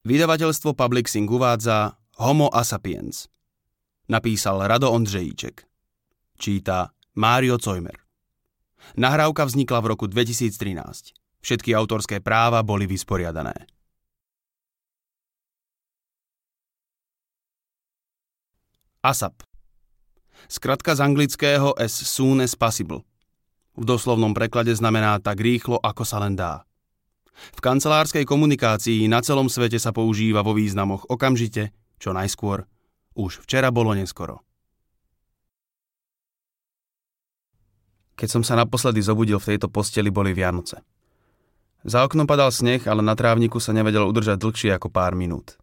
Vydavateľstvo Publixing uvádza Homo Asapiens. Napísal Rado Ondřejíček. Číta Mário Cojmer. Nahrávka vznikla v roku 2013. Všetky autorské práva boli vysporiadané. ASAP. Skratka z anglického as soon as possible. V doslovnom preklade znamená tak rýchlo, ako sa len dá. V kancelárskej komunikácii na celom svete sa používa vo významoch okamžite, čo najskôr. Už včera bolo neskoro. Keď som sa naposledy zobudil v tejto posteli, boli Vianoce. Za oknom padal sneh, ale na trávniku sa nevedel udržať dlhšie ako pár minút.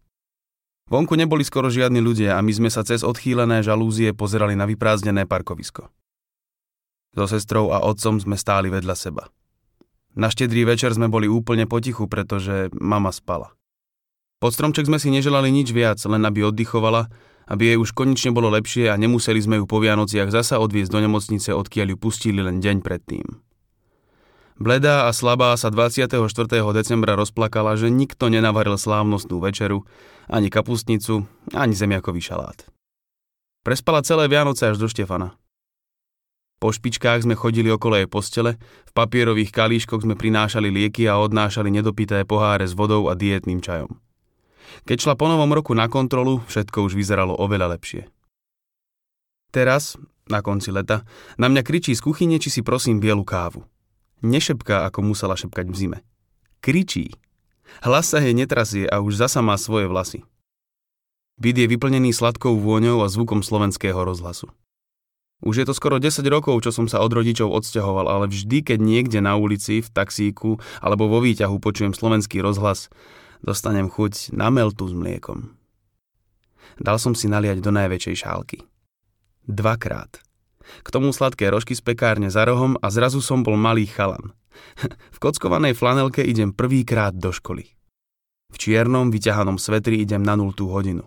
Vonku neboli skoro žiadni ľudia a my sme sa cez odchýlené žalúzie pozerali na vyprázdnené parkovisko. So sestrou a otcom sme stáli vedľa seba. Na štedrý večer sme boli úplne potichu, pretože mama spala. Pod stromček sme si neželali nič viac, len aby oddychovala, aby jej už konečne bolo lepšie a nemuseli sme ju po Vianociach zasa odviezť do nemocnice, odkiaľ ju pustili len deň predtým. Bledá a slabá sa 24. decembra rozplakala, že nikto nenavaril slávnostnú večeru, ani kapustnicu, ani zemiakový šalát. Prespala celé Vianoce až do Štefana. Po špičkách sme chodili okolo jej postele, v papierových kalíškoch sme prinášali lieky a odnášali nedopité poháre s vodou a dietným čajom. Keď šla po novom roku na kontrolu, všetko už vyzeralo oveľa lepšie. Teraz, na konci leta, na mňa kričí z kuchyne, či si prosím bielu kávu. Nešepká, ako musela šepkať v zime. Kričí. Hlas sa jej netrasie a už zasa má svoje vlasy. Byt je vyplnený sladkou vôňou a zvukom slovenského rozhlasu. Už je to skoro 10 rokov, čo som sa od rodičov odsťahoval, ale vždy, keď niekde na ulici, v taxíku alebo vo výťahu počujem slovenský rozhlas, dostanem chuť na meltu s mliekom. Dal som si naliať do najväčšej šálky. Dvakrát. K tomu sladké rožky z pekárne za rohom a zrazu som bol malý chalan. v kockovanej flanelke idem prvýkrát do školy. V čiernom, vyťahanom svetri idem na nultú hodinu.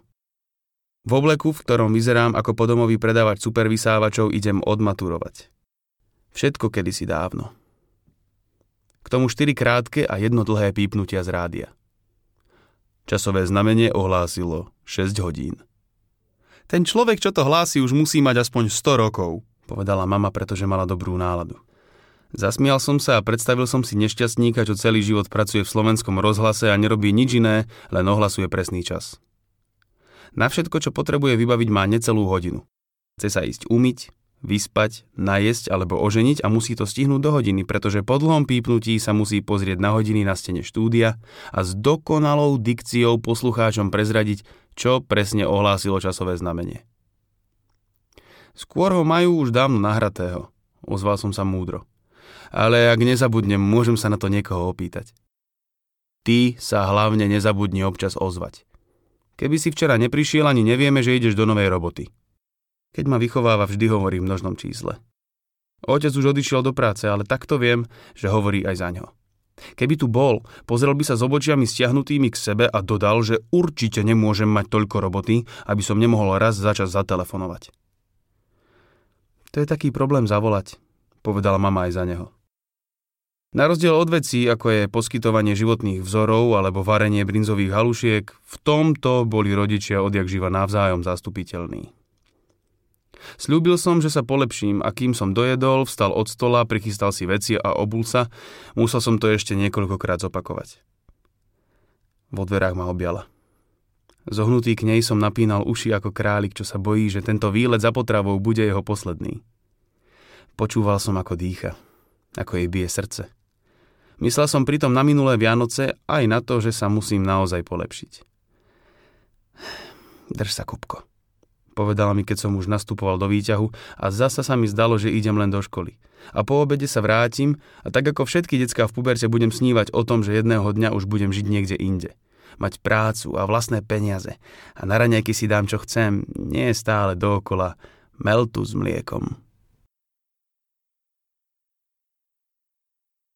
V obleku, v ktorom vyzerám ako podomový predávač supervysávačov, idem odmaturovať. Všetko kedysi dávno. K tomu štyri krátke a jedno dlhé pípnutia z rádia. Časové znamenie ohlásilo 6 hodín. Ten človek, čo to hlási, už musí mať aspoň 100 rokov, povedala mama, pretože mala dobrú náladu. Zasmial som sa a predstavil som si nešťastníka, čo celý život pracuje v slovenskom rozhlase a nerobí nič iné, len ohlasuje presný čas. Na všetko, čo potrebuje vybaviť, má necelú hodinu. Chce sa ísť umyť, vyspať, najesť alebo oženiť a musí to stihnúť do hodiny, pretože po dlhom pípnutí sa musí pozrieť na hodiny na stene štúdia a s dokonalou dikciou poslucháčom prezradiť, čo presne ohlásilo časové znamenie. Skôr ho majú už dávno nahratého, ozval som sa múdro. Ale ak nezabudnem, môžem sa na to niekoho opýtať. Ty sa hlavne nezabudni občas ozvať. Keby si včera neprišiel, ani nevieme, že ideš do novej roboty. Keď ma vychováva, vždy hovorí v množnom čísle. Otec už odišiel do práce, ale takto viem, že hovorí aj za ňo. Keby tu bol, pozrel by sa s obočiami stiahnutými k sebe a dodal, že určite nemôžem mať toľko roboty, aby som nemohol raz za čas zatelefonovať. To je taký problém zavolať, povedala mama aj za neho. Na rozdiel od vecí, ako je poskytovanie životných vzorov alebo varenie brinzových halušiek, v tomto boli rodičia odjak živa navzájom zastupiteľní. Sľúbil som, že sa polepším a kým som dojedol, vstal od stola, prichystal si veci a obul sa, musel som to ešte niekoľkokrát zopakovať. Vo dverách ma objala. Zohnutý k nej som napínal uši ako králik, čo sa bojí, že tento výlet za potravou bude jeho posledný. Počúval som, ako dýcha, ako jej bije srdce. Myslel som pritom na minulé Vianoce aj na to, že sa musím naozaj polepšiť. Drž sa, Kupko, povedala mi, keď som už nastupoval do výťahu a zasa sa mi zdalo, že idem len do školy. A po obede sa vrátim a tak ako všetky decká v puberte budem snívať o tom, že jedného dňa už budem žiť niekde inde. Mať prácu a vlastné peniaze. A na raňajky si dám, čo chcem. Nie stále dookola meltu s mliekom.